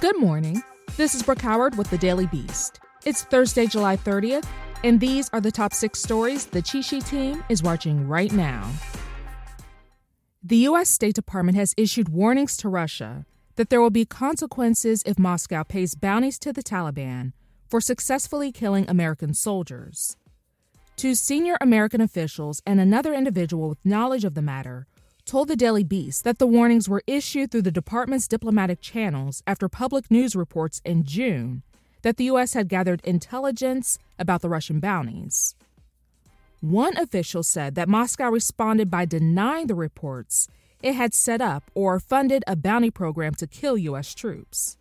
Good morning. This is Brooke Howard with the Daily Beast. It's Thursday, July 30th, and these are the top six stories the Cheat Sheet team is watching right now. The U.S. State Department has issued warnings to Russia that there will be consequences if Moscow pays bounties to the Taliban for successfully killing American soldiers. Two senior American officials and another individual with knowledge of the matter told the Daily Beast that the warnings were issued through the department's diplomatic channels after public news reports in June that the U.S. had gathered intelligence about the Russian bounties. One official said that Moscow responded by denying the reports it had set up or funded a bounty program to kill U.S. troops.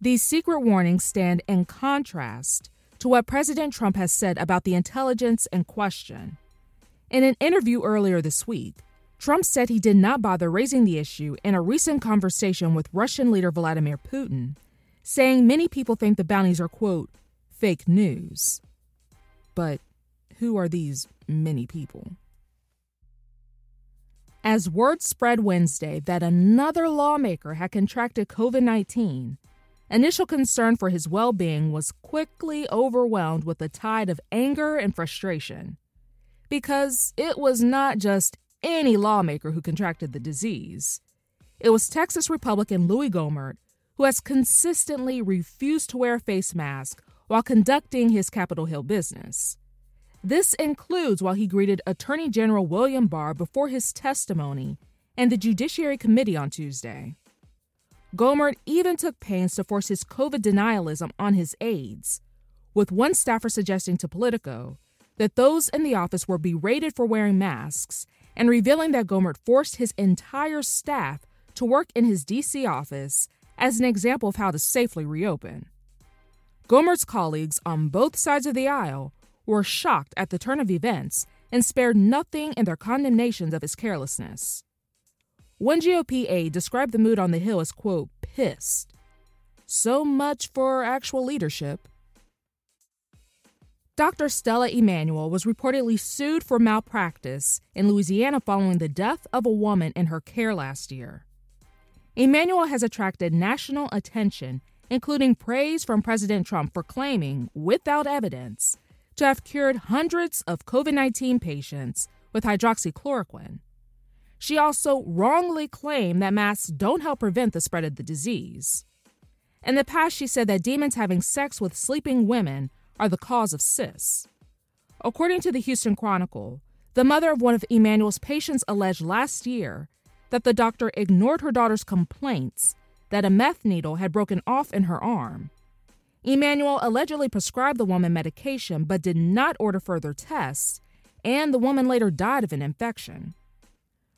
These secret warnings stand in contrast to what President Trump has said about the intelligence in question. In an interview earlier this week, Trump said he did not bother raising the issue in a recent conversation with Russian leader Vladimir Putin, saying many people think the bounties are, quote, fake news. But who are these many people? As word spread Wednesday that another lawmaker had contracted COVID 19, initial concern for his well being was quickly overwhelmed with a tide of anger and frustration. Because it was not just any lawmaker who contracted the disease, it was Texas Republican Louis Gohmert, who has consistently refused to wear a face mask while conducting his Capitol Hill business. This includes while he greeted Attorney General William Barr before his testimony and the Judiciary Committee on Tuesday. Gohmert even took pains to force his COVID denialism on his aides, with one staffer suggesting to Politico that those in the office were berated for wearing masks and revealing that Gohmert forced his entire staff to work in his D.C. office as an example of how to safely reopen. Gohmert's colleagues on both sides of the aisle were shocked at the turn of events and spared nothing in their condemnations of his carelessness. One GOP aide described the mood on the Hill as, quote, pissed. So much for actual leadership. Dr. Stella Emanuel was reportedly sued for malpractice in Louisiana following the death of a woman in her care last year. Emanuel has attracted national attention, including praise from President Trump for claiming, without evidence, to have cured hundreds of COVID 19 patients with hydroxychloroquine. She also wrongly claimed that masks don't help prevent the spread of the disease. In the past, she said that demons having sex with sleeping women are the cause of cysts. According to the Houston Chronicle, the mother of one of Emanuel's patients alleged last year that the doctor ignored her daughter's complaints that a meth needle had broken off in her arm Emanuel allegedly prescribed the woman medication but did not order further tests, and the woman later died of an infection.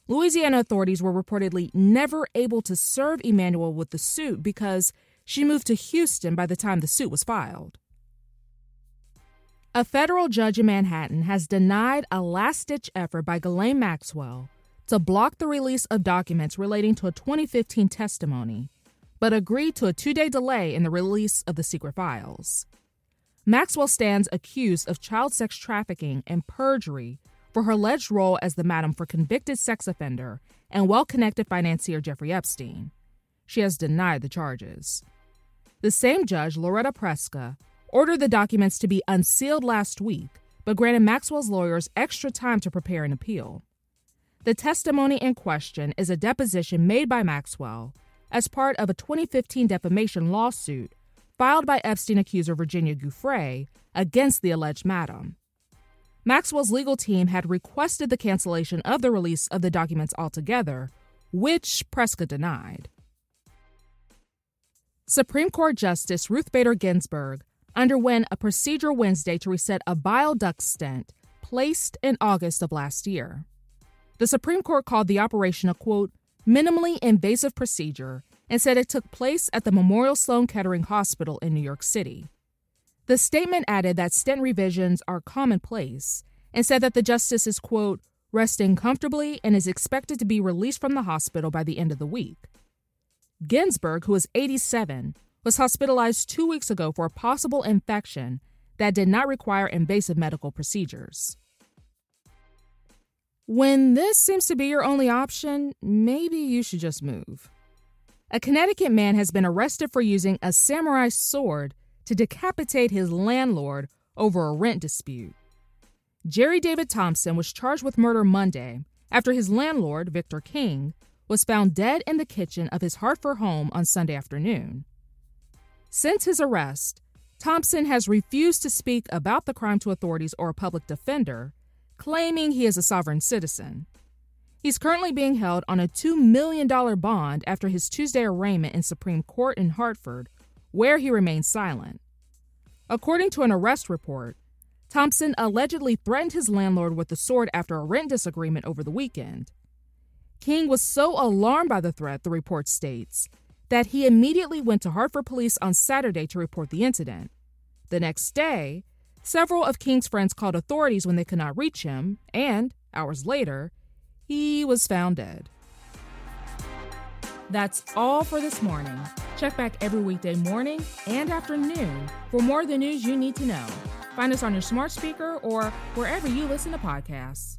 Louisiana authorities were reportedly never able to serve Emanuel with the suit because she moved to Houston by the time the suit was filed. A federal judge in Manhattan has denied a last ditch effort by Ghislaine Maxwell to block the release of documents relating to a 2015 testimony but agreed to a two day delay in the release of the secret files. Maxwell stands accused of child sex trafficking and perjury for her alleged role as the madam for convicted sex offender and well connected financier Jeffrey Epstein. She has denied the charges. The same judge, Loretta Preska, ordered the documents to be unsealed last week, but granted Maxwell's lawyers extra time to prepare an appeal. The testimony in question is a deposition made by Maxwell as part of a 2015 defamation lawsuit filed by Epstein accuser Virginia Giuffre against the alleged madam. Maxwell's legal team had requested the cancellation of the release of the documents altogether, which Preska denied. Supreme Court Justice Ruth Bader Ginsburg underwent a procedure Wednesday to reset a bile duct stent placed in August of last year. The Supreme Court called the operation a quote, minimally invasive procedure and said it took place at the Memorial Sloan Kettering Hospital in New York City. The statement added that stent revisions are commonplace and said that the justice is, quote, resting comfortably and is expected to be released from the hospital by the end of the week. Ginsburg, who is 87, was hospitalized two weeks ago for a possible infection that did not require invasive medical procedures. When this seems to be your only option, maybe you should just move. A Connecticut man has been arrested for using a samurai sword to decapitate his landlord over a rent dispute. Jerry David Thompson was charged with murder Monday after his landlord, Victor King, was found dead in the kitchen of his Hartford home on Sunday afternoon. Since his arrest, Thompson has refused to speak about the crime to authorities or a public defender, claiming he is a sovereign citizen. He's currently being held on a $2 million bond after his Tuesday arraignment in Supreme Court in Hartford, where he remains silent. According to an arrest report, Thompson allegedly threatened his landlord with a sword after a rent disagreement over the weekend. King was so alarmed by the threat, the report states, that he immediately went to Hartford police on Saturday to report the incident. The next day, several of King's friends called authorities when they could not reach him, and, hours later, he was found dead. That's all for this morning. Check back every weekday morning and afternoon for more of the news you need to know. Find us on your smart speaker or wherever you listen to podcasts.